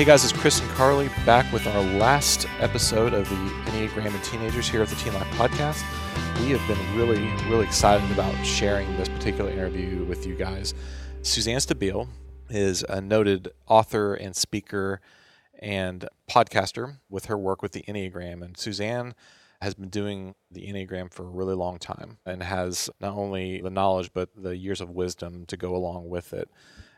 Hey guys, it's Chris and Carly back with our last episode of the Enneagram and Teenagers here at the Teen Life Podcast. We have been really, really excited about sharing this particular interview with you guys. Suzanne Stabile is a noted author and speaker and podcaster with her work with the Enneagram. And Suzanne has been doing the Enneagram for a really long time and has not only the knowledge, but the years of wisdom to go along with it.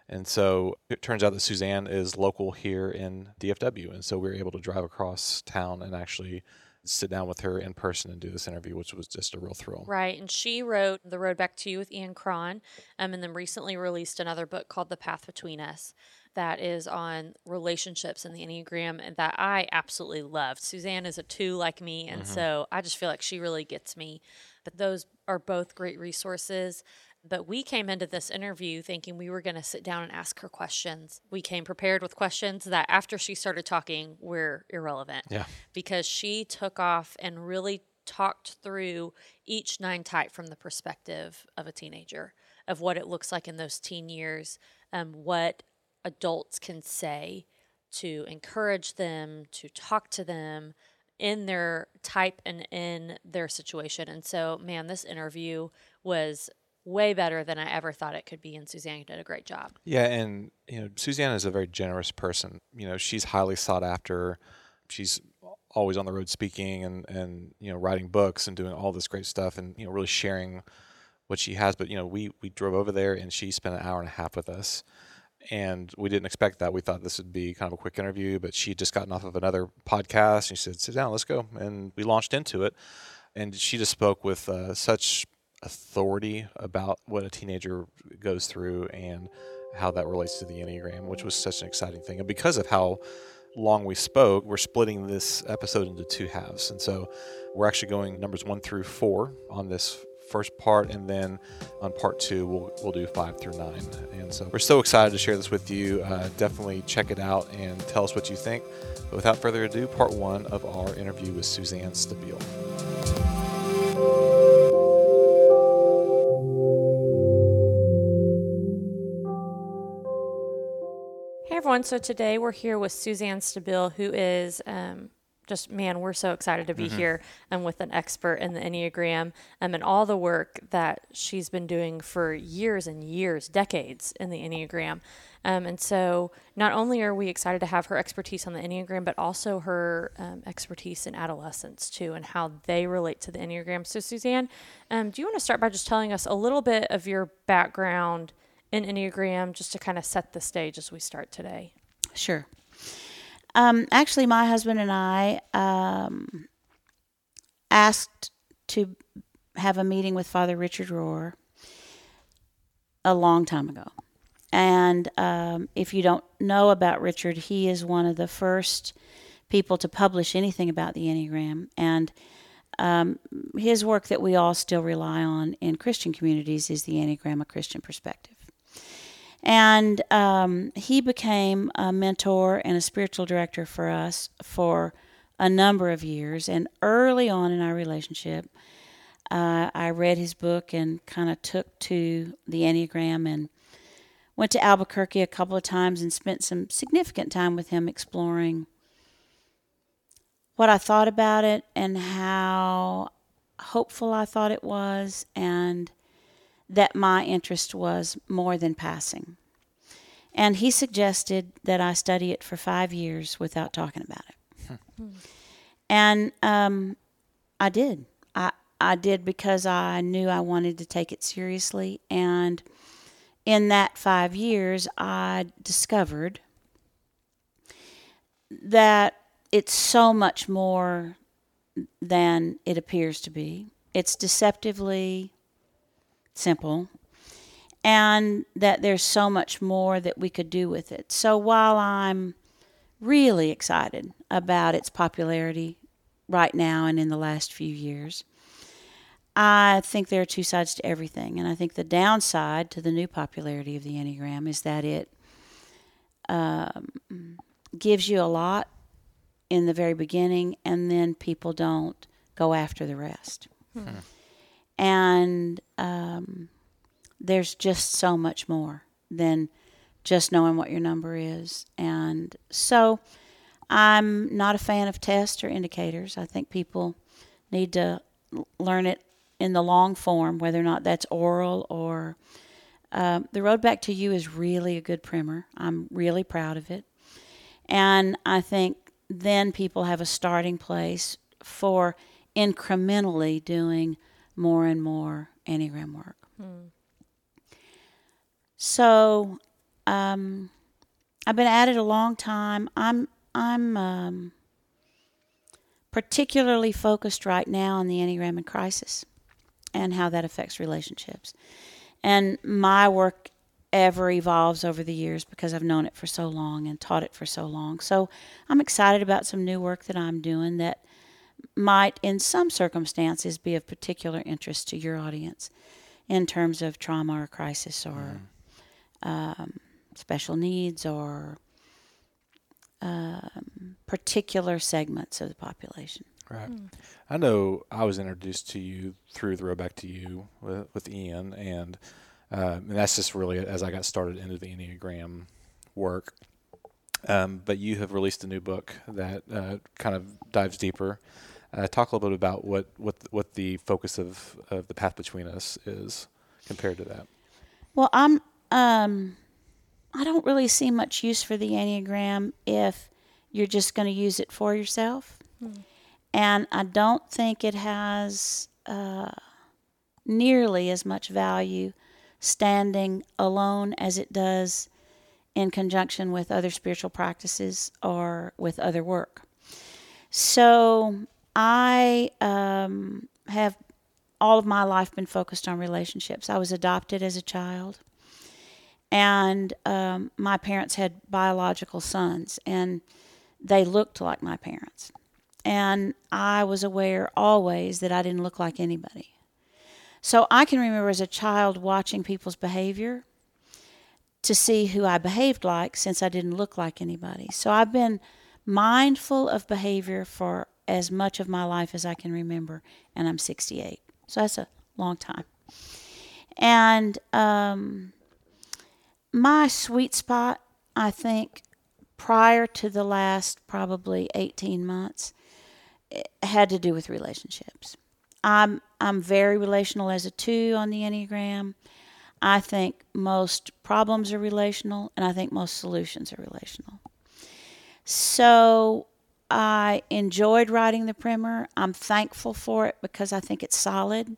And so it turns out that Suzanne is local here in DFW. And so we were able to drive across town and actually sit down with her in person and do this interview, which was just a real thrill. Right. And she wrote The Road Back to You with Ian Cron, um, and then recently released another book called The Path Between Us that is on relationships and the Enneagram and that I absolutely loved. Suzanne is a two like me, and Mm-hmm. so I just feel like she really gets me. But those are both great resources. But we came into this interview thinking we were going to sit down and ask her questions. We came prepared with questions that after she started talking were irrelevant Yeah. because she took off and really talked through each nine type from the perspective of a teenager, of what it looks like in those teen years, um, what adults can say to encourage them, to talk to them in their type and in their situation. And so, man, this interview was way better than I ever thought it could be. And Suzanne did a great job. Yeah, and you know, Suzanne is a very generous person. You know, she's highly sought after. She's always on the road speaking and and you know writing books and doing all this great stuff and you know really sharing what she has. But you know, we we drove over there and she spent an hour and a half with us. And we didn't expect that. We thought this would be kind of a quick interview, but she had just gotten off of another podcast. And she said, "Sit down, let's go." And we launched into it. And she just spoke with uh, such authority about what a teenager goes through and how that relates to the Enneagram, which was such an exciting thing. And because of how long we spoke, we're splitting this episode into two halves. And so we're actually going numbers one through four on this first part, and then on part two, we'll, we'll do five through nine. And so we're so excited to share this with you. Uh, definitely check it out and tell us what you think. But without further ado, part one of our interview with Suzanne Stabile. Everyone, so today we're here with Suzanne Stabile, who is um, just, man, we're so excited to be here and with an expert in the Enneagram um, and all the work that she's been doing for years and years, decades in the Enneagram. Um, and so not only are we excited to have her expertise on the Enneagram, but also her um, expertise in adolescence too and how they relate to the Enneagram. So, Suzanne, um, do you want to start by just telling us a little bit of your background? In Enneagram just to kind of set the stage as we start today. Sure. Um, actually, my husband and I um, asked to have a meeting with Father Richard Rohr a long time ago. And um, if you don't know about Richard, he is one of the first people to publish anything about the Enneagram. And um, his work that we all still rely on in Christian communities is the Enneagram, a Christian perspective. And um, he became a mentor and a spiritual director for us for a number of years. And early on in our relationship, uh, I read his book and kind of took to the Enneagram and went to Albuquerque a couple of times and spent some significant time with him exploring what I thought about it and how hopeful I thought it was and that my interest was more than passing. And he suggested that I study it for five years without talking about it. And um, I did. I, I did because I knew I wanted to take it seriously. And in that five years, I discovered that it's so much more than it appears to be. It's deceptively simple, and that there's so much more that we could do with it. So while I'm really excited about its popularity right now and in the last few years, I think there are two sides to everything. And I think the downside to the new popularity of the Enneagram is that it um, gives you a lot in the very beginning, and then people don't go after the rest. And um, there's just so much more than just knowing what your number is. And so I'm not a fan of tests or indicators. I think people need to learn it in the long form, whether or not that's oral or. Um, the Road Back to You is really a good primer. I'm really proud of it. And I think then people have a starting place for incrementally doing more and more Enneagram work. So um, I've been at it a long time. I'm I'm um, particularly focused right now on the Enneagram in crisis and how that affects relationships. And my work ever evolves over the years because I've known it for so long and taught it for so long. So I'm excited about some new work that I'm doing that might, in some circumstances, be of particular interest to your audience in terms of trauma or crisis or um, special needs or um, particular segments of the population. Right. I know I was introduced to you through the road back to you with, with Ian, and, uh, and that's just really as I got started into the Enneagram work. Um, but you have released a new book that uh, kind of dives deeper. Uh, talk a little bit about what what what the focus of, of the path between us is compared to that. Well, I'm um, I don't really see much use for the Enneagram if you're just going to use it for yourself. And I don't think it has uh, nearly as much value standing alone as it does in conjunction with other spiritual practices or with other work. So I um, have all of my life been focused on relationships. I was adopted as a child, and um, my parents had biological sons, and they looked like my parents. And I was aware always that I didn't look like anybody. So I can remember as a child watching people's behavior to see who I behaved like since I didn't look like anybody. So I've been mindful of behavior for as much of my life as I can remember, and I'm 68. So that's a long time. And um, my sweet spot, I think, prior to the last probably 18 months, had to do with relationships. I'm I'm very relational as a two on the Enneagram. I think most problems are relational, and I think most solutions are relational. So I enjoyed writing the primer. I'm thankful for it because I think it's solid.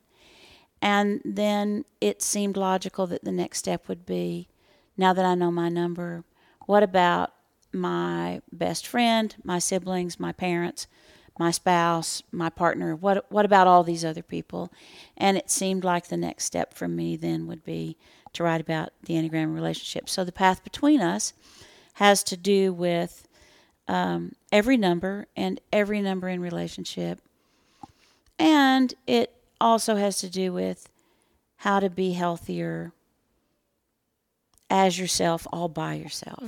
And then it seemed logical that the next step would be now that I know my number, what about my best friend, my siblings, my parents, my spouse, my partner? What what about all these other people? And it seemed like the next step for me then would be to write about the Enneagram relationship. So the path between us has to do with um, every number and every number in relationship. And it also has to do with how to be healthier as yourself, all by yourself.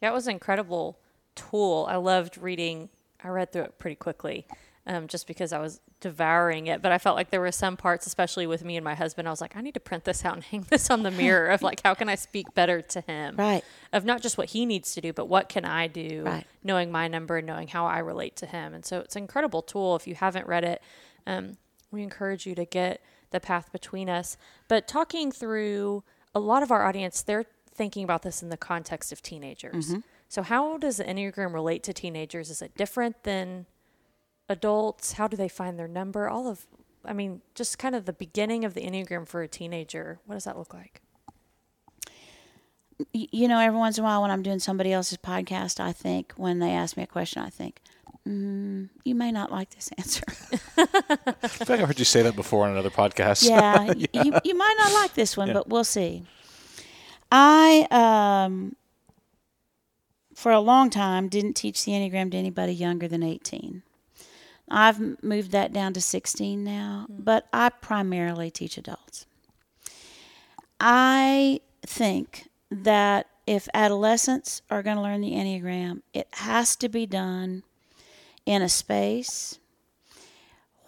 Yeah, it was an incredible tool. I loved reading. I read through it pretty quickly, um, just because I was devouring it. But I felt like there were some parts, especially with me and my husband, I was like, I need to print this out and hang this on the mirror of like, how can I speak better to him? Right. Of not just what he needs to do, but what can I do? Right. Knowing my number and knowing how I relate to him. And so it's an incredible tool. If you haven't read it, um, we encourage you to get the path between us. But talking through a lot of our audience, they're thinking about this in the context of teenagers. So, how does the Enneagram relate to teenagers? Is it different than adults? How do they find their number? All of, I mean, just kind of the beginning of the Enneagram for a teenager. What does that look like? You know, every once in a while when I'm doing somebody else's podcast, I think when they ask me a question, I think, mm, you may not like this answer. I feel like I heard you say that before on another podcast. yeah, y- You, you might not like this one, but we'll see. I, um, for a long time, didn't teach the Enneagram to anybody younger than 18. I've moved that down to 16 now, mm-hmm. but I primarily teach adults. I think that if adolescents are going to learn the Enneagram, it has to be done in a space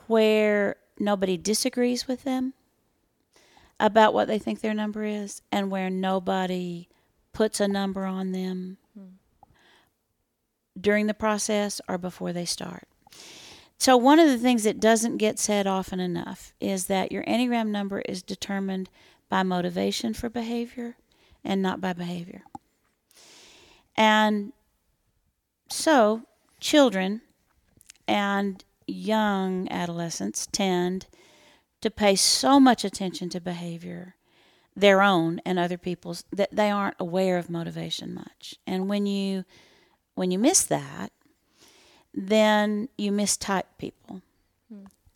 where nobody disagrees with them about what they think their number is and where nobody puts a number on them hmm. during the process or before they start. So, one of the things that doesn't get said often enough is that your Enneagram number is determined by motivation for behavior and not by behavior. And so, children and young adolescents tend to pay so much attention to behavior, their own and other people's, that they aren't aware of motivation much. And when you when you miss that, then you mistype people.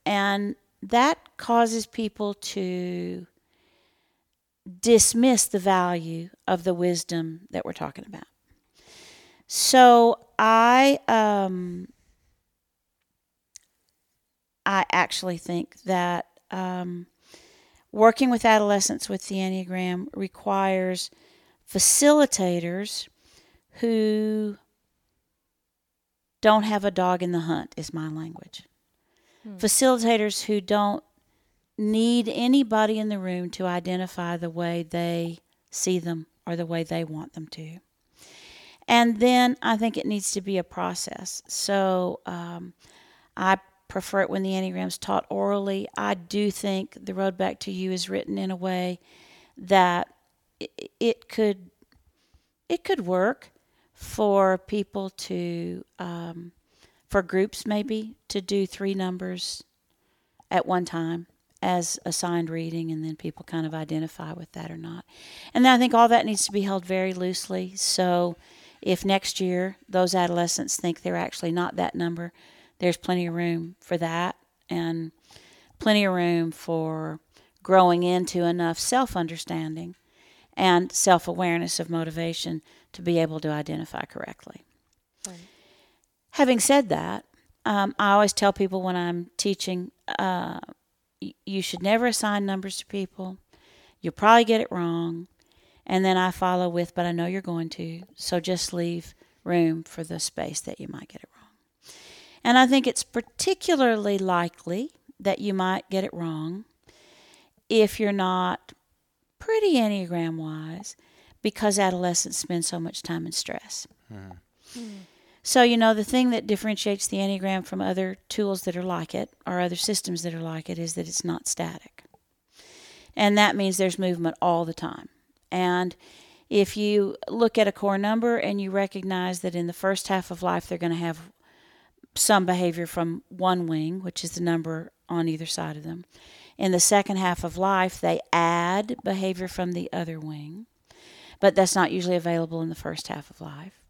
And that causes people to dismiss the value of the wisdom that we're talking about. So I um, I actually think that um, working with adolescents with the Enneagram requires facilitators who don't have a dog in the hunt, is my language. Facilitators who don't need anybody in the room to identify the way they see them or the way they want them to. And then I think it needs to be a process. So um, I prefer it when the Enneagram's taught orally. I do think The Road Back to You is written in a way that it could it could work for people to um, for groups maybe to do three numbers at one time as assigned reading and then people kind of identify with that or not. And then i think all that needs to be held very loosely. So if next year those adolescents think they're actually not that number there's plenty of room for that and plenty of room for growing into enough self-understanding and self-awareness of motivation to be able to identify correctly having said that, um, I always tell people when I'm teaching, uh, y- you should never assign numbers to people. You'll probably get it wrong. And then I follow with, but I know you're going to. So just leave room for the space that you might get it wrong. And I think it's particularly likely that you might get it wrong if you're not pretty Enneagram wise because adolescents spend so much time in stress. Mm-hmm. So, you know, the thing that differentiates the Enneagram from other tools that are like it or other systems that are like it is that it's not static. And that means there's movement all the time. And if you look at a core number and you recognize that in the first half of life they're going to have some behavior from one wing, which is the number on either side of them. In the second half of life, they add behavior from the other wing, but that's not usually available in the first half of life.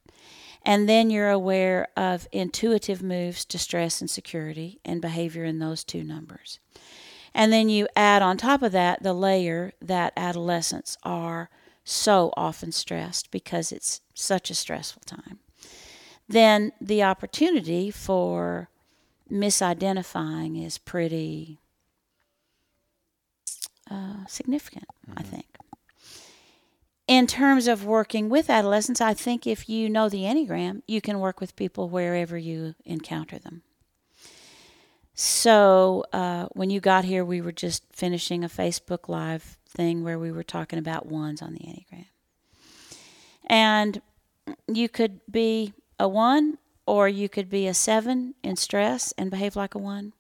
And then you're aware of intuitive moves to stress and security and behavior in those two numbers. And then you add on top of that the layer that adolescents are so often stressed because it's such a stressful time. Then the opportunity for misidentifying is pretty uh, significant, I think. In terms of working with adolescents, I think if you know the Enneagram, you can work with people wherever you encounter them. So uh, when you got here, we were just finishing a Facebook Live thing where we were talking about ones on the Enneagram. And you could be a one, or you could be a seven in stress and behave like a one,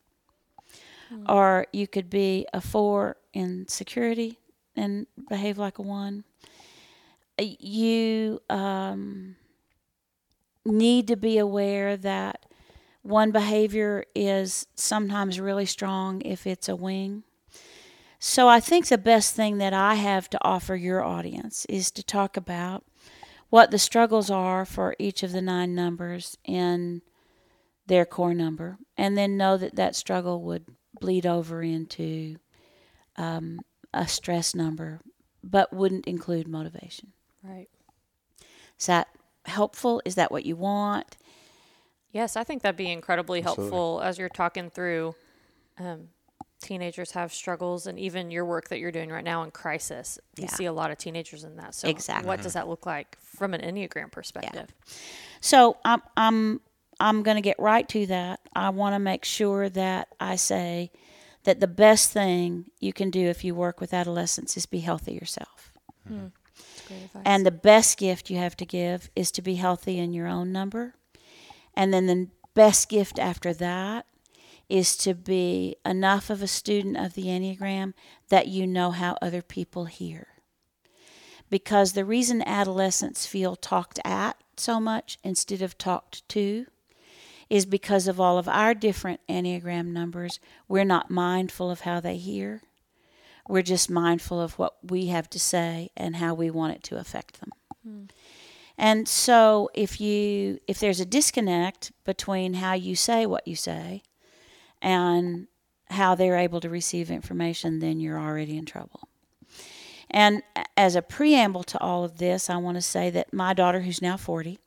or you could be a four in security and behave like a one. You um, need to be aware that one behavior is sometimes really strong if it's a wing. So I think the best thing that I have to offer your audience is to talk about what the struggles are for each of the nine numbers in their core number, and then know that that struggle would bleed over into um, a stress number, but wouldn't include motivation. Right. Is that helpful? Is that what you want? Yes, I think that'd be incredibly Absolutely. helpful as you're talking through. Um, teenagers have struggles, and even your work that you're doing right now in crisis, you see a lot of teenagers in that. So, Exactly. what does that look like from an Enneagram perspective? So I'm I'm I'm going to get right to that. I want to make sure that I say that the best thing you can do if you work with adolescents is be healthy yourself. That's And the best gift you have to give is to be healthy in your own number. And then the best gift after that is to be enough of a student of the Enneagram that you know how other people hear. Because the reason adolescents feel talked at so much instead of talked to is because of all of our different Enneagram numbers. We're not mindful of how they hear. We're just mindful of what we have to say and how we want it to affect them. And so if you if there's a disconnect between how you say what you say and how they're able to receive information, then you're already in trouble. And as a preamble to all of this, I want to say that my daughter, who's now 40,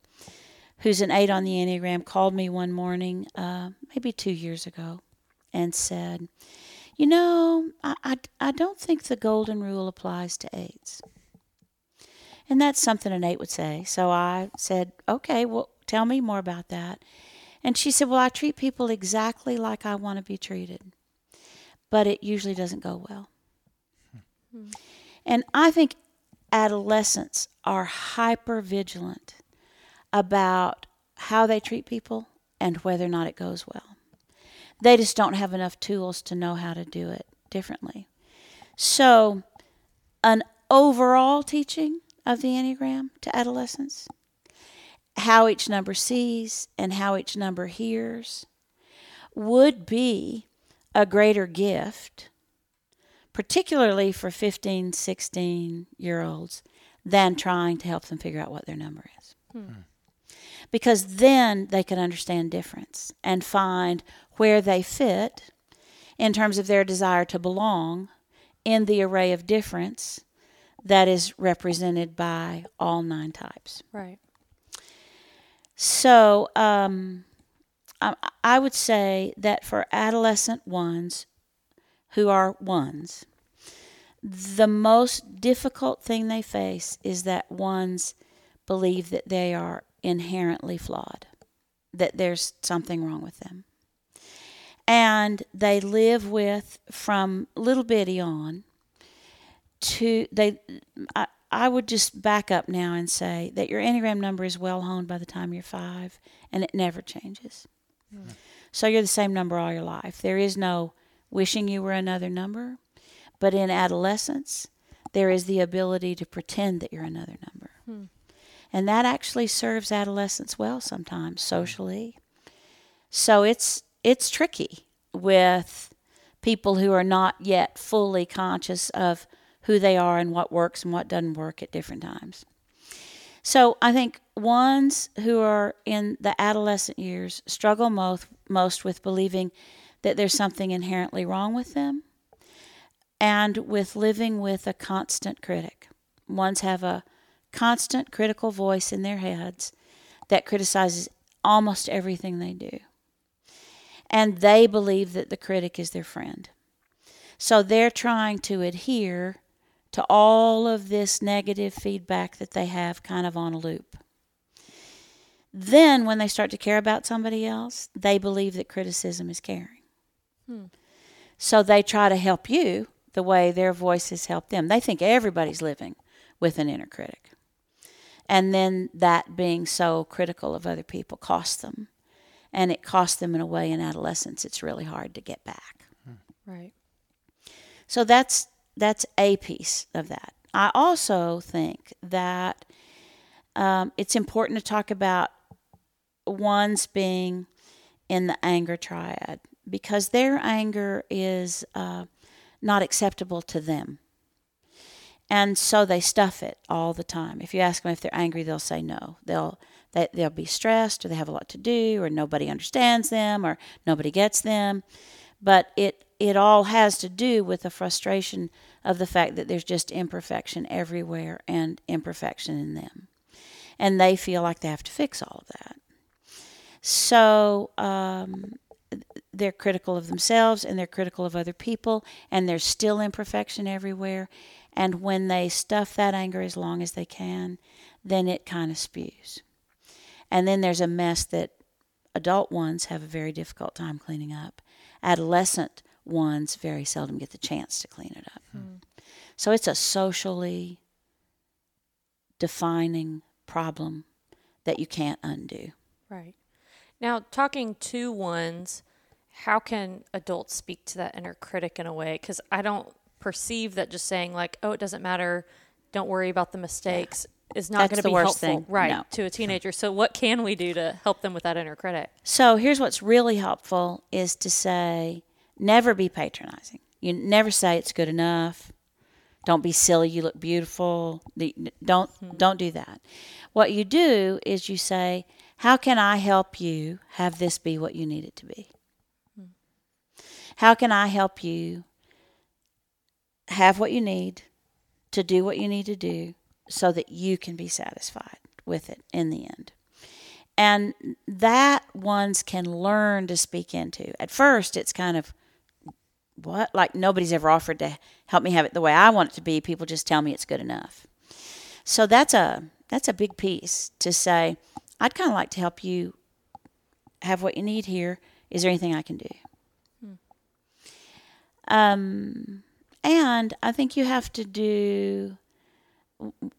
who's an eight on the Enneagram, called me one morning, uh, maybe two years ago, and said, You know, I, I, I don't think the golden rule applies to eights. And that's something an eight would say. So I said, Okay, well, tell me more about that. And she said, Well, I treat people exactly like I want to be treated, but it usually doesn't go well. And I think adolescents are hyper vigilant about how they treat people and whether or not it goes well. They just don't have enough tools to know how to do it differently. So, an overall teaching of the Enneagram to adolescents, how each number sees and how each number hears, would be a greater gift, particularly for 15, 16 year olds, than trying to help them figure out what their number is. Hmm. Because then they can understand difference and find where they fit in terms of their desire to belong in the array of difference that is represented by all nine types. right. So um, I, I would say that for adolescent ones who are ones, the most difficult thing they face is that ones believe that they are inherently flawed, that there's something wrong with them. And they live with, from little bitty on, to they I, I would just back up now and say that your enneagram number is well honed by the time you're five and it never changes. Hmm. So you're the same number all your life. There is no wishing you were another number but in adolescence there is the ability to pretend that you're another number. Hmm. And that actually serves adolescents well sometimes hmm. socially. So it's it's tricky with people who are not yet fully conscious of who they are and what works and what doesn't work at different times. So I think ones who are in the adolescent years struggle most most with believing that there's something inherently wrong with them and with living with a constant critic. Ones have a constant critical voice in their heads that criticizes almost everything they do. And they believe that the critic is their friend. So they're trying to adhere to all of this negative feedback that they have kind of on a loop. Then, when they start to care about somebody else, they believe that criticism is caring. Hmm. So they try to help you the way their voices help them. They think everybody's living with an inner critic. And then that being so critical of other people costs them. And it costs them in a way in adolescence it's really hard to get back. Right. So that's that's a piece of that. I also think that um, it's important to talk about ones being in the anger triad because their anger is uh, not acceptable to them. And so they stuff it all the time. If you ask them if they're angry, they'll say no. They'll they, they'll be stressed, or they have a lot to do, or nobody understands them, or nobody gets them. But it it all has to do with the frustration of the fact that there's just imperfection everywhere and imperfection in them. And they feel like they have to fix all of that. So um, they're critical of themselves and they're critical of other people, and there's still imperfection everywhere. And when they stuff that anger as long as they can, then it kind of spews. And then there's a mess that adult ones have a very difficult time cleaning up. Adolescent ones very seldom get the chance to clean it up. Hmm. So it's a socially defining problem that you can't undo. Right. Now, talking to ones, how can adults speak to that inner critic in a way? Because I don't perceive that just saying, like, oh, it doesn't matter, don't worry about the mistakes, is not going to the be worst helpful, thing. right, No. to a teenager. So, what can we do to help them with that inner critic? So here's what's really helpful is to say never be patronizing. You never say it's good enough. Don't be silly, you look beautiful. Don't hmm. don't do that. What you do is you say, "How can I help you have this be what you need it to be?" Hmm. How can I help you have what you need to do what you need to do so that you can be satisfied with it in the end? And that ones can learn to speak into. At first, it's kind of what? Like nobody's ever offered to help me have it the way I want it to be. People just tell me it's good enough. So that's a that's a big piece to say. I'd kind of like to help you have what you need here. Is there anything I can do? Hmm. Um, and I think you have to do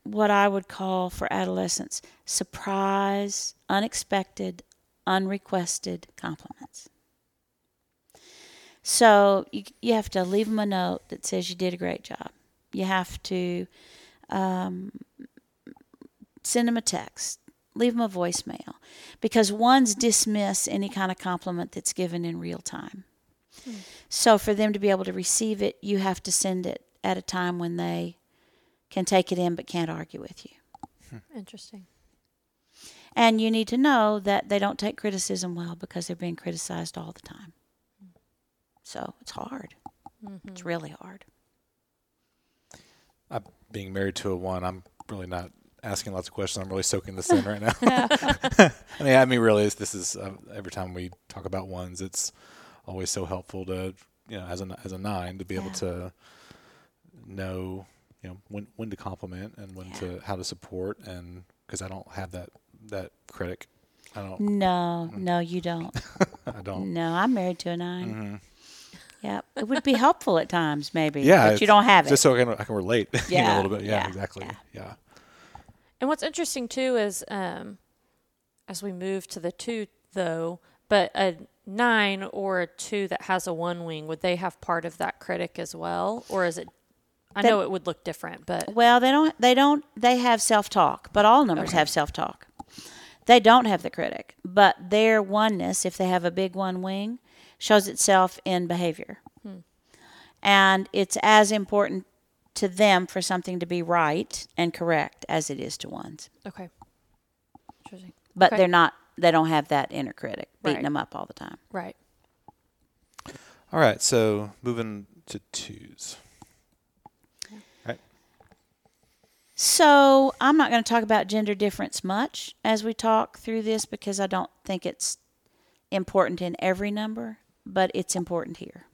what I would call for adolescents surprise, unexpected, unrequested compliments. So you, you have to leave them a note that says you did a great job. You have to um, send them a text, leave them a voicemail, because ones dismiss any kind of compliment that's given in real time. So for them to be able to receive it, you have to send it at a time when they can take it in but can't argue with you. Interesting. And you need to know that they don't take criticism well because they're being criticized all the time. So it's hard. It's really hard. I, being married to a one, I'm really not asking lots of questions. I'm really soaking this in right now. I mean, I mean, really, this is uh, every time we talk about ones, it's always so helpful to you know as a as a nine to be able to know you know when when to compliment and when to how to support and because I don't have that that critic. I don't. No, no, you don't. I don't. No, I'm married to a 9 Yeah, it would be helpful at times, maybe. Mm-hmm. Yeah, but you don't have it. Just so I can I can relate. you know, a Yeah, little bit. Yeah, yeah, exactly. yeah. Yeah. And what's interesting too is um, as we move to the two, though, but a nine or a two that has a one wing, would they have part of that critic as well, or is it? I That- know it would look different, but Well, they don't. They don't. They have self talk, but all numbers Okay. have self talk. They don't have the critic, but their oneness, if they have a big one wing, shows itself in behavior, hmm. and it's as important to them for something to be right and correct as it is to ones. okay. Interesting. But Okay. they're not. They don't have that inner critic beating Right. them up all the time. Right. All right. So moving to twos. Right. So I'm not going to talk about gender difference much as we talk through this because I don't think it's important in every number, but it's important here.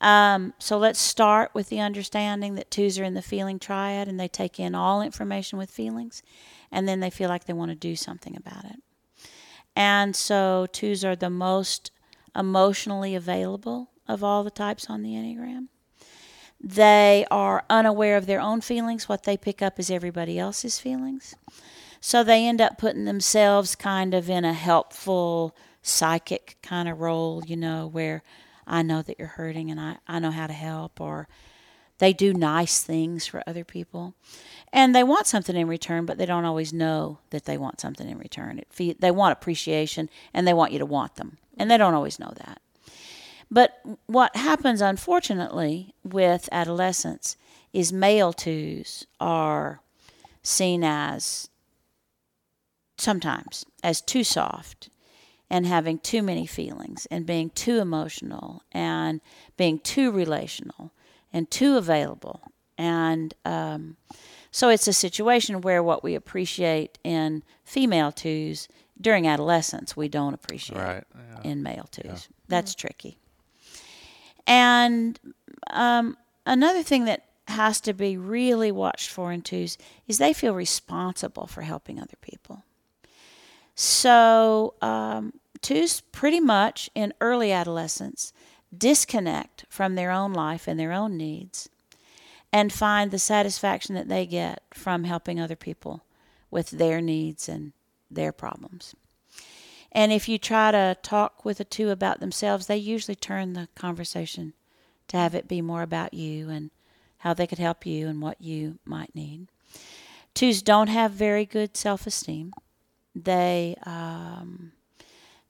Um, so let's start with the understanding that twos are in the feeling triad and they take in all information with feelings and then they feel like they want to do something about it. And so twos are the most emotionally available of all the types on the Enneagram. They are unaware of their own feelings. What they pick up is everybody else's feelings. So they end up putting themselves kind of in a helpful psychic kind of role, you know, where I know that you're hurting and I, I know how to help, or they do nice things for other people. And they want something in return, but they don't always know that they want something in return. It they want appreciation and they want you to want them, and they don't always know that. But what happens, unfortunately, with adolescents is male twos are seen as sometimes as too soft and having too many feelings and being too emotional and being too relational and too available. And um, so it's a situation where what we appreciate in female twos during adolescence, we don't appreciate Right. Yeah. in male twos. That's tricky. And um, another thing that has to be really watched for in twos is they feel responsible for helping other people. So um, twos pretty much in early adolescence disconnect from their own life and their own needs and find the satisfaction that they get from helping other people with their needs and their problems. And if you try to talk with a two about themselves, they usually turn the conversation to have it be more about you and how they could help you and what you might need. Twos don't have very good self esteem. They um,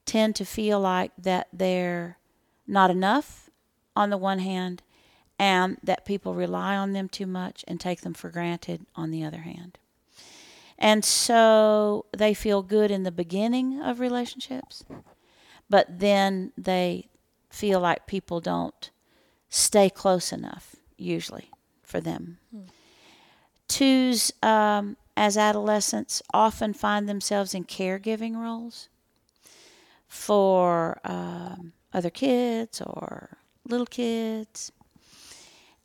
tend to feel like that they're not enough on the one hand, and that people rely on them too much and take them for granted on the other hand. And so they feel good in the beginning of relationships, but then they feel like people don't stay close enough, usually, for them. Hmm. Twos, um, as adolescents, often find themselves in caregiving roles for um, other kids or little kids.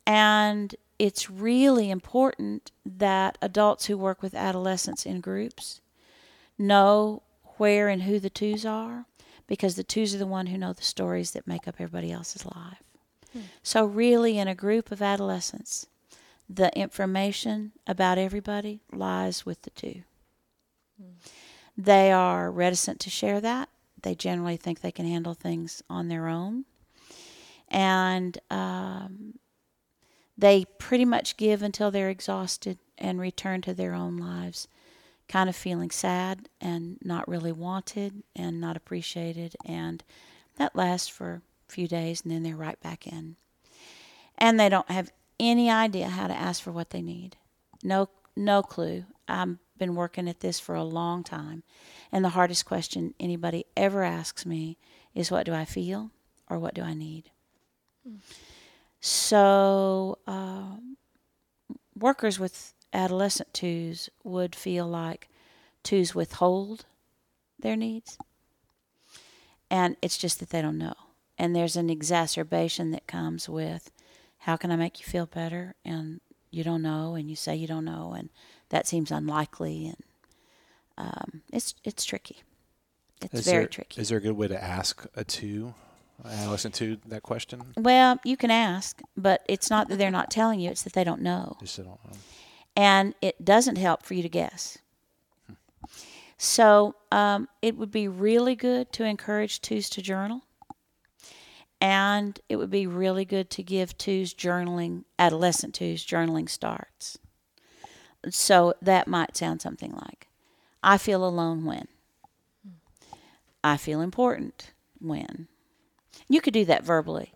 And it's really important that adults who work with adolescents in groups know where and who the twos are because the twos are the one who know the stories that make up everybody else's life. Hmm. So really in a group of adolescents, the information about everybody lies with the two. Hmm. They are reticent to share that they generally think they can handle things on their own. And um, they pretty much give until they're exhausted and return to their own lives, kind of feeling sad and not really wanted and not appreciated. And that lasts for a few days and then they're right back in. And they don't have any idea how to ask for what they need. No, no clue. I've been working at this for a long time. And the hardest question anybody ever asks me is what do I feel or what do I need? Mm. So, uh, workers with adolescent twos would feel like twos withhold their needs. And it's just that they don't know. And there's an exacerbation that comes with how can I make you feel better? And you don't know, and you say you don't know, and that seems unlikely. And um, it's it's tricky. It's is very there, tricky. Is there a good way to ask a two, adolescent to that question? Well, you can ask, but it's not that they're not telling you; it's that they don't know. They don't know. And it doesn't help for you to guess. Hmm. So um, it would be really good to encourage twos to journal. And it would be really good to give twos journaling, adolescent twos journaling starts. So that might sound something like I feel alone when. I feel important when. You could do that verbally,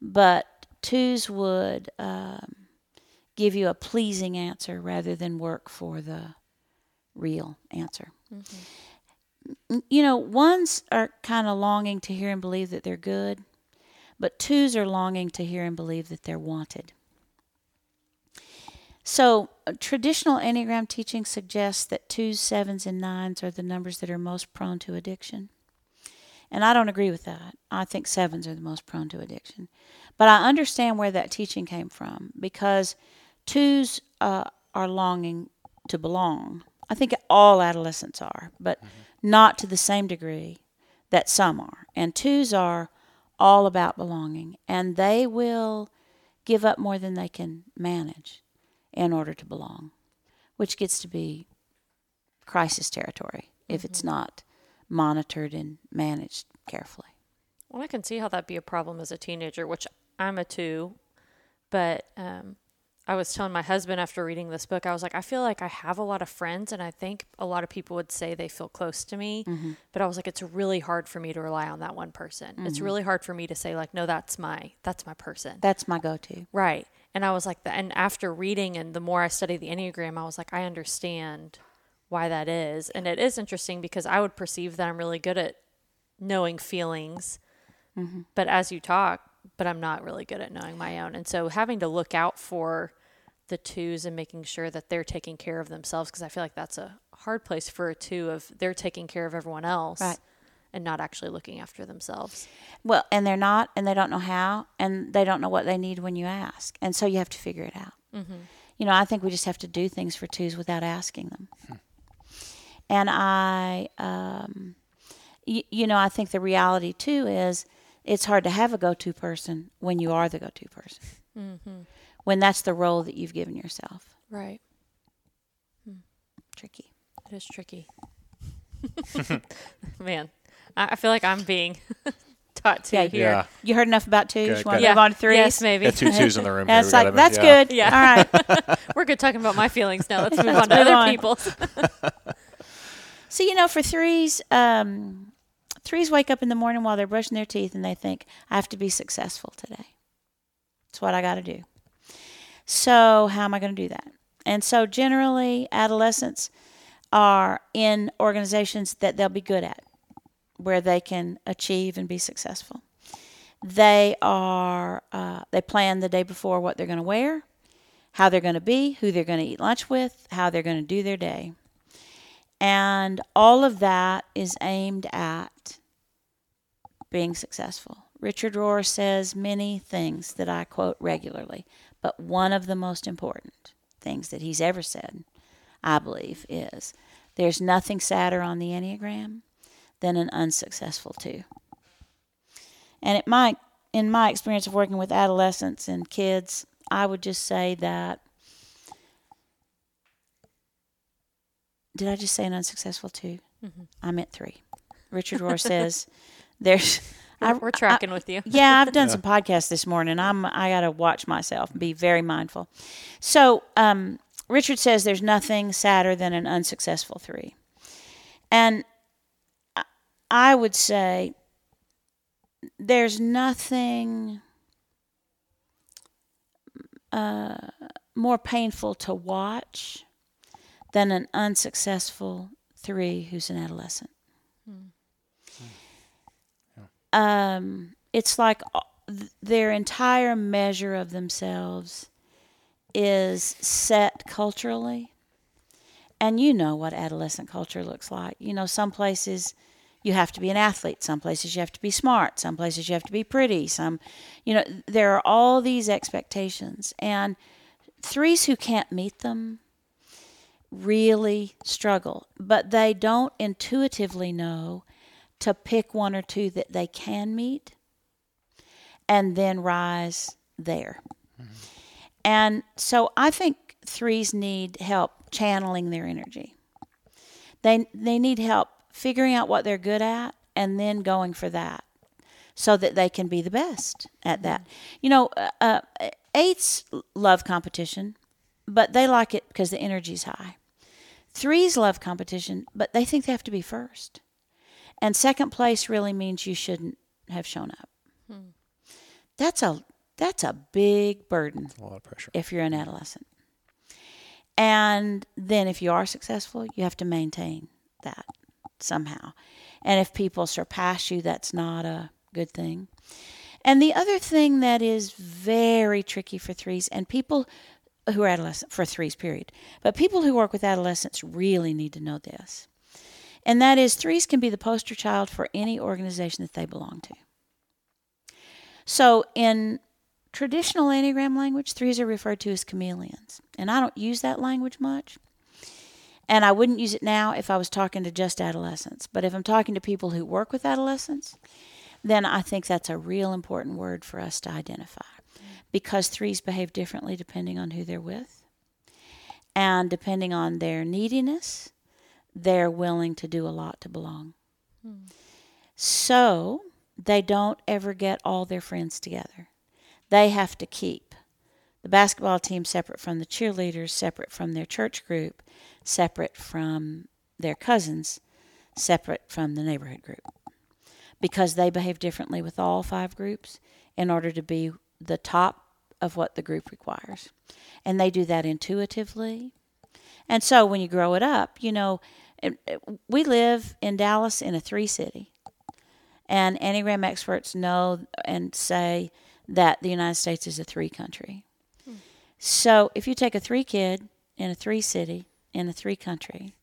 but twos would um, give you a pleasing answer rather than work for the real answer. Mm-hmm. You know, ones are kind of longing to hear and believe that they're good, but twos are longing to hear and believe that they're wanted. So, uh, traditional Enneagram teaching suggests that twos, sevens, and nines are the numbers that are most prone to addiction. And I don't agree with that. I think sevens are the most prone to addiction. But I understand where that teaching came from because twos uh, are longing to belong. I think all adolescents are, but mm-hmm. not to the same degree that some are. And twos are all about belonging, and they will give up more than they can manage in order to belong, which gets to be crisis territory if mm-hmm. it's not monitored and managed carefully. Well, I can see how that'd be a problem as a teenager, which I'm a two, but um, I was telling my husband after reading this book, I was like, I feel like I have a lot of friends, and I think a lot of people would say they feel close to me. Mm-hmm. But I was like, it's really hard for me to rely on that one person. Mm-hmm. It's really hard for me to say like, no, that's my that's my person. That's my go-to. Right. And I was like, and after reading and the more I studied the Enneagram, I was like, I understand why that is. And it is interesting because I would perceive that I'm really good at knowing feelings. Mm-hmm. But as you talk, but I'm not really good at knowing my own. And so having to look out for the twos and making sure that they're taking care of themselves because I feel like that's a hard place for a two of they're taking care of everyone else right. and not actually looking after themselves. Well, and they're not, and they don't know how, and they don't know what they need when you ask, and so you have to figure it out. Mm-hmm. You know, I think we just have to do things for twos without asking them. Hmm. And I, um, y- you know, I think the reality too is it's hard to have a go-to person when you are the go-to person. Mm-hmm when that's the role that you've given yourself. Right. Tricky. It is tricky. Man, I, I feel like I'm being taught to Yeah, here. Yeah. You heard enough about twos. Good, you want good. to move on to threes? Yes, maybe. Got two twos in the room. Yeah, here. it's like move- that's yeah. good. Yeah. All right. We're good talking about my feelings now. Let's move on Let's to move other on. people's. So you know, for threes, um, threes wake up in the morning while they're brushing their teeth and they think, "I have to be successful today. It's what I got to do." So how am I going to do that? And so generally, adolescents are in organizations that they'll be good at, where they can achieve and be successful. They are uh, they plan the day before what they're going to wear, how they're going to be, who they're going to eat lunch with, how they're going to do their day. And all of that is aimed at being successful. Richard Rohr says many things that I quote regularly, but one of the most important things that he's ever said, I believe, is there's nothing sadder on the Enneagram than an unsuccessful two. And it might, in my experience of working with adolescents and kids, I would just say that did I just say an unsuccessful 2 I meant three. Richard Rohr says there's. I, We're, we're tracking with you. yeah, I've done some podcasts this morning. I'm I got to watch myself and be very mindful. So, um, Richard says there's nothing sadder than an unsuccessful three, and I- I would say there's nothing uh, more painful to watch than an unsuccessful three who's an adolescent. Um, it's like uh, their entire measure of themselves is set culturally. And you know what adolescent culture looks like. You know, some places you have to be an athlete, some places you have to be smart, some places you have to be pretty, some, you know, there are all these expectations. And threes who can't meet them really struggle, but they don't intuitively know to pick one or two that they can meet and then rise there. And so I think threes need help channeling their energy. They they need help figuring out what they're good at and then going for that so that they can be the best at that. You know, uh, uh, eights love competition, but they like it because the energy's high. Threes love competition, but they think they have to be first. And second place really means you shouldn't have shown up. Hmm. That's a that's a big burden A lot of pressure. if you're an adolescent. And then if you are successful, you have to maintain that somehow. And if people surpass you, that's not a good thing. And the other thing that is very tricky for threes and people who are adolescent for threes period, but people who work with adolescents really need to know this. And that is threes can be the poster child for any organization that they belong to. So in traditional Enneagram language, threes are referred to as chameleons. And I don't use that language much. And I wouldn't use it now if I was talking to just adolescents. But if I'm talking to people who work with adolescents, then I think that's a real important word for us to identify. Because threes behave differently depending on who they're with. And depending on their neediness, they're willing to do a lot to belong. So they don't ever get all their friends together they have to keep the basketball team separate from the cheerleaders, separate from their church group, separate from their cousins, separate from the neighborhood group. Because they behave differently with all five groups in order to be the top of what the group requires. And they do that intuitively. And so when you grow it up, you know, we live in Dallas in a three city. And Enneagram experts know and say that the United States is a three country. So if you take a three kid in a three city, in a three country,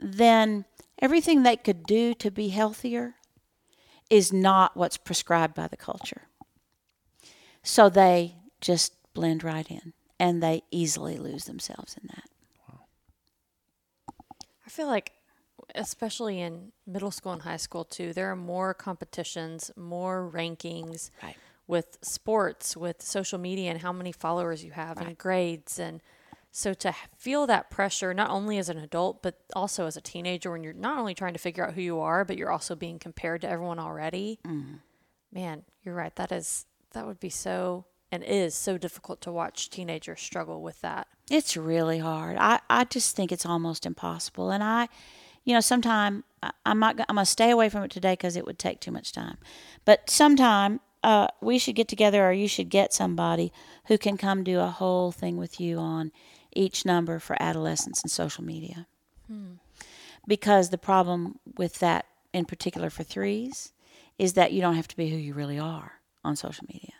then everything they could do to be healthier is not what's prescribed by the culture. So they just blend right in and they easily lose themselves in that. I feel like, especially in middle school and high school too, there are more competitions, more rankings. Right. with sports, with social media, and how many followers you have, and grades, and so to feel that pressure, not only as an adult, but also as a teenager, when you're not only trying to figure out who you are, but you're also being compared to everyone already. Mm-hmm. Man, you're right. That is that would be so and is so difficult to watch teenagers struggle with that. It's really hard. I, I just think it's almost impossible. And I, you know, sometime I- I'm not. I'm gonna stay away from it today because it would take too much time. But sometime uh, we should get together, or you should get somebody who can come do a whole thing with you on each number for adolescents and social media. Because the problem with that, in particular for threes, is that you don't have to be who you really are on social media.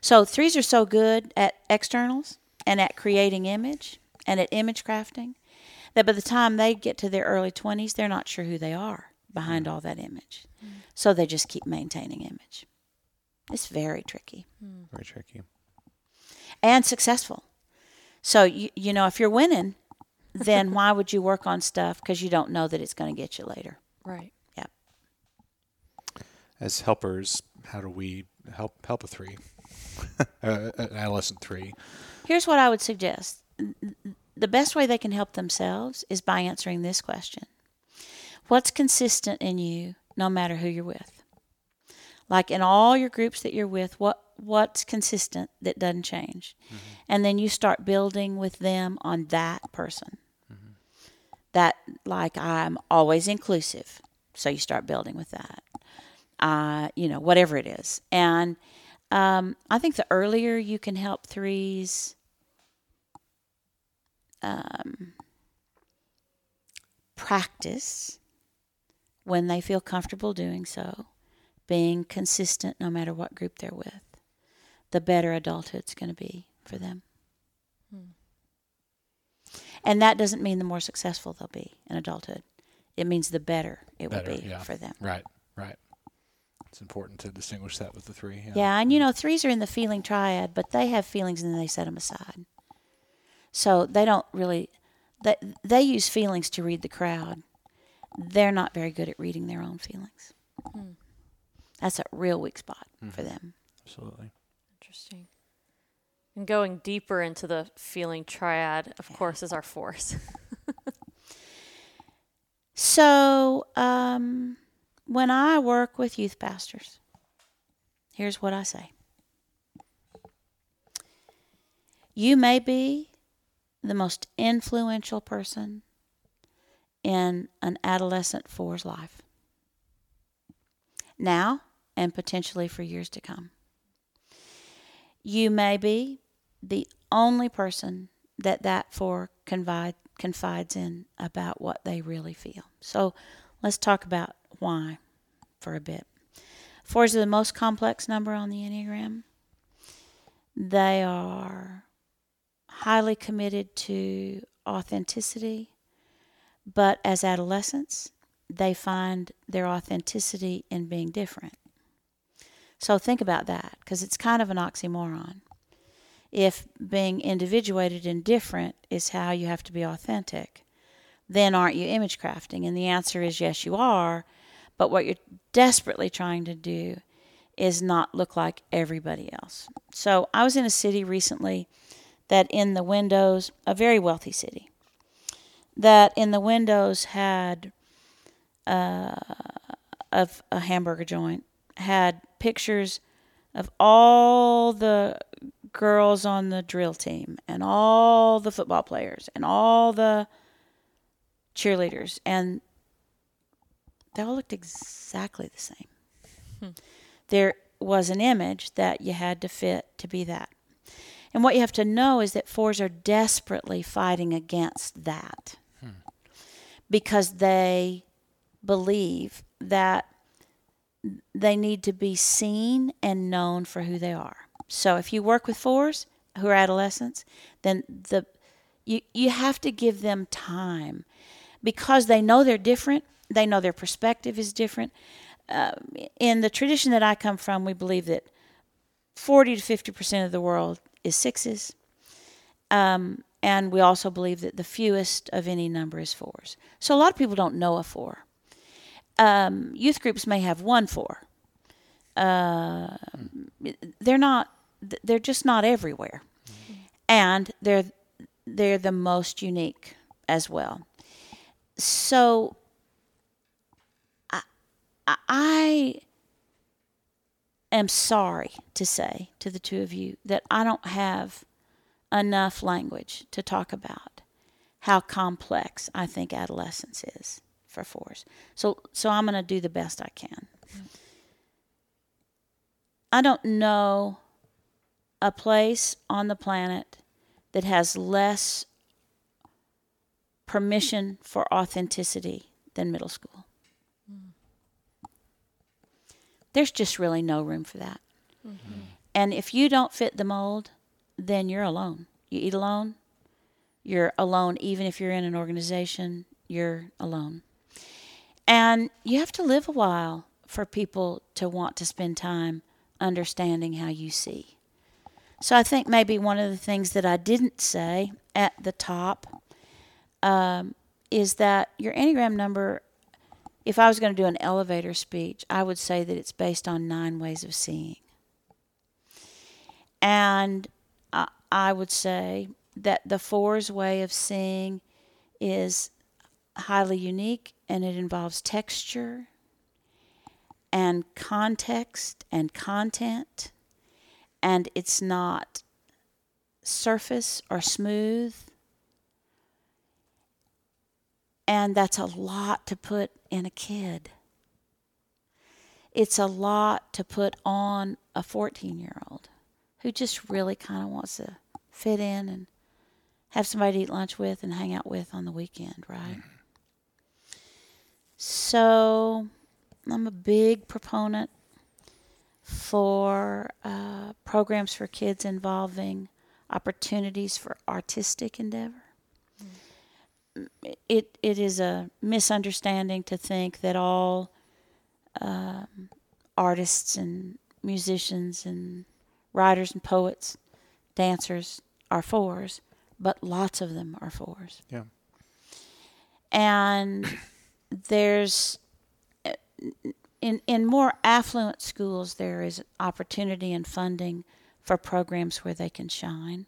So threes are so good at externals and at creating image and at image crafting that by the time they get to their early 20s, they're not sure who they are behind all that image. Mm. So they just keep maintaining image. It's very tricky mm. Very tricky. and successful. So you you know if you're winning, then why would you work on stuff because you don't know that it's going to get you later? Right. Yep. As helpers, how do we help help a three, uh, an adolescent three? Here's what I would suggest. The best way they can help themselves is by answering this question. What's consistent in you no matter who you're with? Like in all your groups that you're with, what what's consistent that doesn't change? And then you start building with them on that person. That like I'm always inclusive. So you start building with that. Uh, you know, whatever it is. And um, I think the earlier you can help threes um, practice when they feel comfortable doing so, being consistent no matter what group they're with, the better adulthood's going to be for them. And that doesn't mean the more successful they'll be in adulthood. It means the better it Better, will be yeah. for them. Right, right. It's important to distinguish that with the three. Yeah. Yeah, and you know, threes are in the feeling triad, but they have feelings and then they set them aside. So they don't really, they, they use feelings to read the crowd. They're not very good at reading their own feelings. That's a real weak spot for them. Absolutely. Interesting. And going deeper into the feeling triad, of course, is our force. So um, when I work with youth pastors, here's what I say You may be the most influential person in an adolescent four's life now and potentially for years to come. You may be the only person that that four confide, confides in about what they really feel. So let's talk about why for a bit. Fours are the most complex number on the Enneagram. They are highly committed to authenticity, but as adolescents, they find their authenticity in being different. So think about that because it's kind of an oxymoron. If being individuated and different is how you have to be authentic, then aren't you image crafting? And the answer is yes, you are. But what you're desperately trying to do is not look like everybody else. So I was in a city recently that in the windows, a very wealthy city, that in the windows had uh, of a hamburger joint had pictures of all the girls on the drill team and all the football players and all the cheerleaders and they all looked exactly the same. Hmm. There was an image that you had to fit to be that. And what you have to know is that fours are desperately fighting against that hmm. because they believe that they need to be seen and known for who they are. So if you work with fours who are adolescents, then the you you have to give them time because they know they're different. They know their perspective is different. Uh, in the tradition that I come from, we believe that forty to fifty percent of the world is sixes, um, and we also believe that the fewest of any number is fours. So a lot of people don't know a four. Um, youth groups may have one four, Uh, they're not. They're just not everywhere, and they're they're the most unique as well. So I, I- am sorry to say to the two of you that I don't have enough language to talk about how complex I think adolescence is for fours. So so I'm going to do the best I can. I don't know a place on the planet that has less permission for authenticity than middle school. There's just really no room for that. Mm-hmm. And if you don't fit the mold, then you're alone. You eat alone, you're alone. Even if you're in an organization, you're alone. And you have to live a while for people to want to spend time understanding how you see. So I think maybe one of the things that I didn't say at the top um, is that your Enneagram number, if I was going to do an elevator speech, I would say that it's based on nine ways of seeing. And I, I would say that the four's way of seeing is highly unique and it involves texture and context and content and it's not surface or smooth and that's a lot to put in a kid it's a lot to put on a 14 year old who just really kind of wants to fit in and have somebody to eat lunch with and hang out with on the weekend, right? So I'm a big proponent for uh, programs for kids involving opportunities for artistic endeavor. It it is a misunderstanding to think that all um, artists and musicians and writers and poets, dancers are fours, but lots of them are fours. Yeah. And there's in in more affluent schools there is opportunity and funding for programs where they can shine.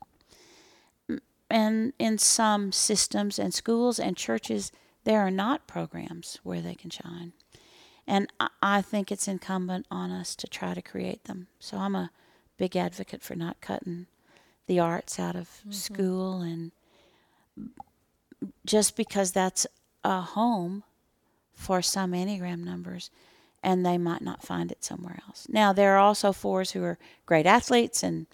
And in some systems and schools and churches there are not programs where they can shine. And I- think it's incumbent on us to try to create them. So I'm a big advocate for not cutting the arts out of mm-hmm. school and just because that's a home for some Enneagram numbers and they might not find it somewhere else. Now, there are also fours who are great athletes, and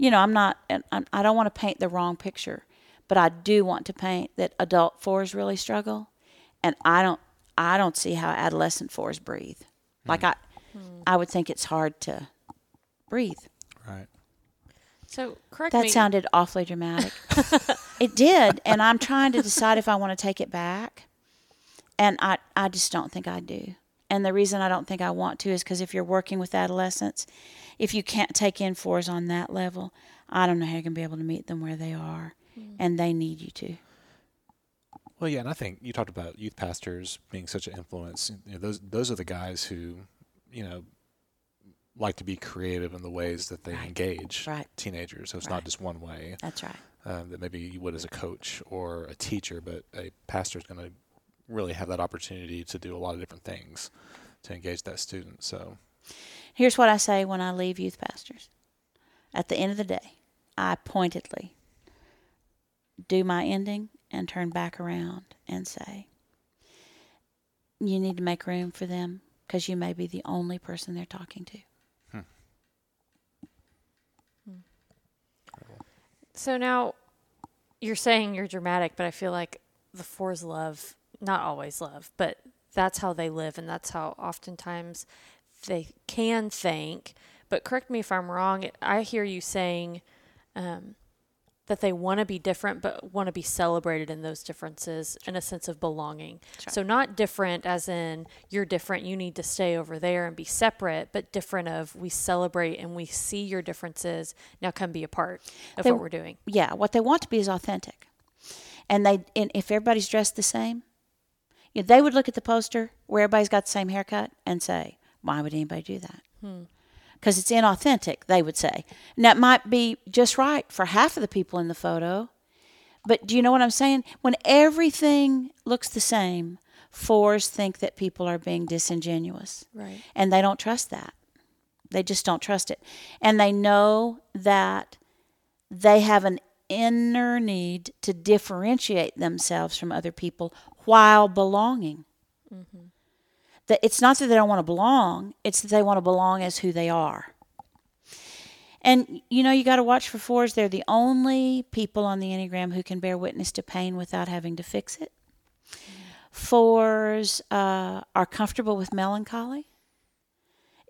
you know, I'm not, and I'm, I don't want to paint the wrong picture, but I do want to paint that adult fours really struggle, and I don't, I don't see how adolescent fours breathe. Like I, I would think it's hard to breathe. Right. So correct That me. sounded awfully dramatic. it did, and I'm trying to decide if I want to take it back. And I, I just don't think I do. And the reason I don't think I want to is because if you're working with adolescents, if you can't take in fours on that level, I don't know how you're going to be able to meet them where they are. And they need you to. Well, yeah, and I think you talked about youth pastors being such an influence. You know, those those are the guys who, you know, like to be creative in the ways that they Right. engage Right. teenagers. So it's Right. not just one way That's right. um, that maybe you would as a coach or a teacher, but a pastor is going to really have that opportunity to do a lot of different things to engage that student. So Here's what I say when I leave youth pastors. At the end of the day, I pointedly do my ending and turn back around and say, You need to make room for them because you may be the only person they're talking to. Hmm. So now you're saying you're dramatic, but I feel like the fours love, not always love, but that's how they live and that's how oftentimes they can think. But correct me if I'm wrong. I hear you saying um, that they want to be different, but want to be celebrated in those differences in a sense of belonging. right. So not different as in you're different, you need to stay over there and be separate, but different of we celebrate and we see your differences. Now come be a part of They- what we're doing. Yeah, what they want to be is authentic. And they and if everybody's dressed the same, you know, they would look at the poster where everybody's got the same haircut and say, "Why would anybody do that?" Hmm. because it's inauthentic, they would say. And that might be just right for half of the people in the photo. But do you know what I'm saying? When everything looks the same, fours think that people are being disingenuous. Right. And they don't trust that. They just don't trust it. And they know that they have an inner need to differentiate themselves from other people while belonging. That it's not that they don't want to belong, it's that they want to belong as who they are. And you know, you got to watch for fours. They're the only people on the Enneagram who can bear witness to pain without having to fix it. Fours uh, are comfortable with melancholy.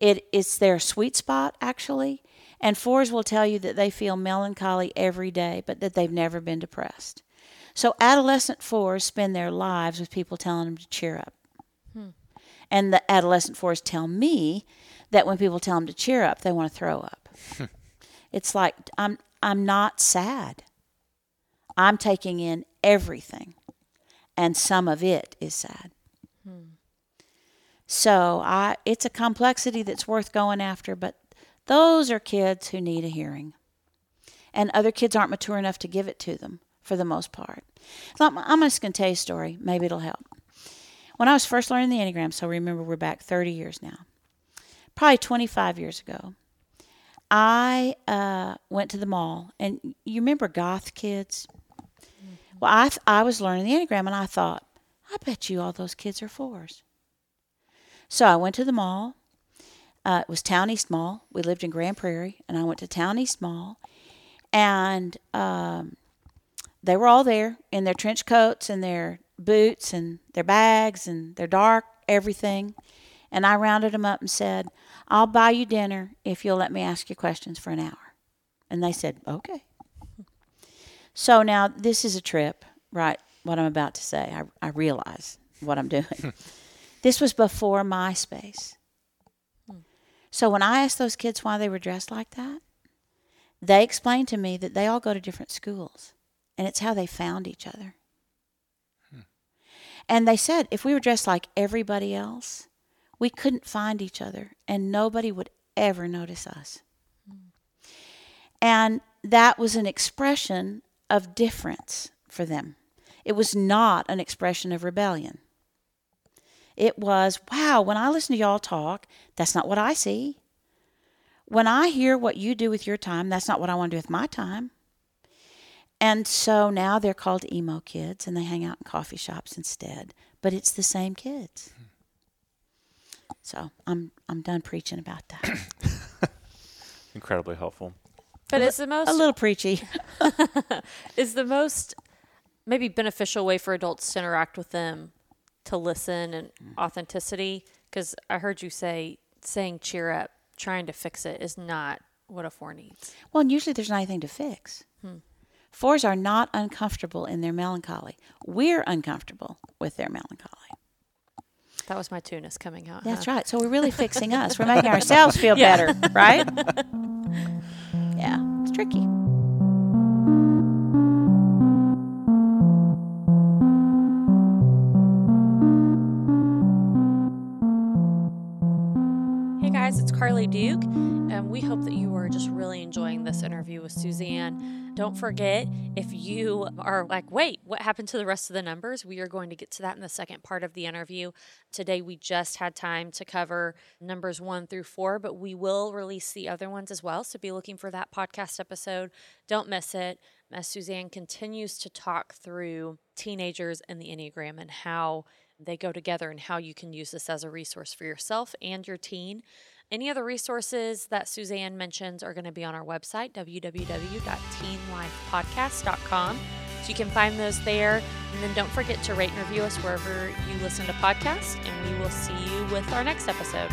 It is their sweet spot, actually. And fours will tell you that they feel melancholy every day, but that they've never been depressed. So adolescent fours spend their lives with people telling them to cheer up. Hmm. And the adolescent fours tell me that when people tell them to cheer up, they want to throw up. it's like I'm I'm not sad. I'm taking in everything, and some of it is sad. Hmm. So I it's a complexity that's worth going after, but those are kids who need a hearing. And other kids aren't mature enough to give it to them for the most part. So I'm, I'm just going to tell you a story. Maybe it'll help. When I was first learning the Enneagram, so remember we're back 30 years now, probably 25 years ago, I uh, went to the mall. And you remember goth kids? Well, I, th- I was learning the Enneagram and I thought, I bet you all those kids are fours. So I went to the mall. Uh, it was Town East Mall. We lived in Grand Prairie, and I went to Town East Mall, and um, they were all there in their trench coats and their boots and their bags and their dark everything. And I rounded them up and said, "I'll buy you dinner if you'll let me ask you questions for an hour." And they said, "Okay." So now this is a trip, right? What I'm about to say, I, I realize what I'm doing. this was before MySpace. So when I asked those kids why they were dressed like that, they explained to me that they all go to different schools and it's how they found each other. Hmm. And they said if we were dressed like everybody else, we couldn't find each other and nobody would ever notice us. And that was an expression of difference for them. It was not an expression of rebellion. It was, wow, when I listen to y'all talk, that's not what I see. When I hear what you do with your time, that's not what I want to do with my time. And so now they're called emo kids and they hang out in coffee shops instead, but it's the same kids. So I'm I'm done preaching about that. Incredibly helpful. But it's the most A little preachy. is the most maybe beneficial way for adults to interact with them to listen and mm. authenticity because i heard you say saying cheer up trying to fix it is not what a four needs Well, and usually there's not anything to fix. Fours are not uncomfortable in their melancholy. We're uncomfortable with their melancholy. that was my twoness coming out That's huh? right. So we're really fixing us. We're making ourselves feel Yeah. better, right? yeah, it's tricky. Hey guys, it's Carly Duke, and we hope that you are just really enjoying this interview with Suzanne. Don't forget, if you are like, wait, what happened to the rest of the numbers? We are going to get to that in the second part of the interview. Today, we just had time to cover numbers one through four, but we will release the other ones as well. So be looking for that podcast episode. Don't miss it. As Suzanne continues to talk through teenagers and the Enneagram and how they go together and how you can use this as a resource for yourself and your teen. Any of the resources that Suzanne mentions are going to be on our website, www.teenlifepodcast.com. So you can find those there. And then don't forget to rate and review us wherever you listen to podcasts. And we will see you with our next episode.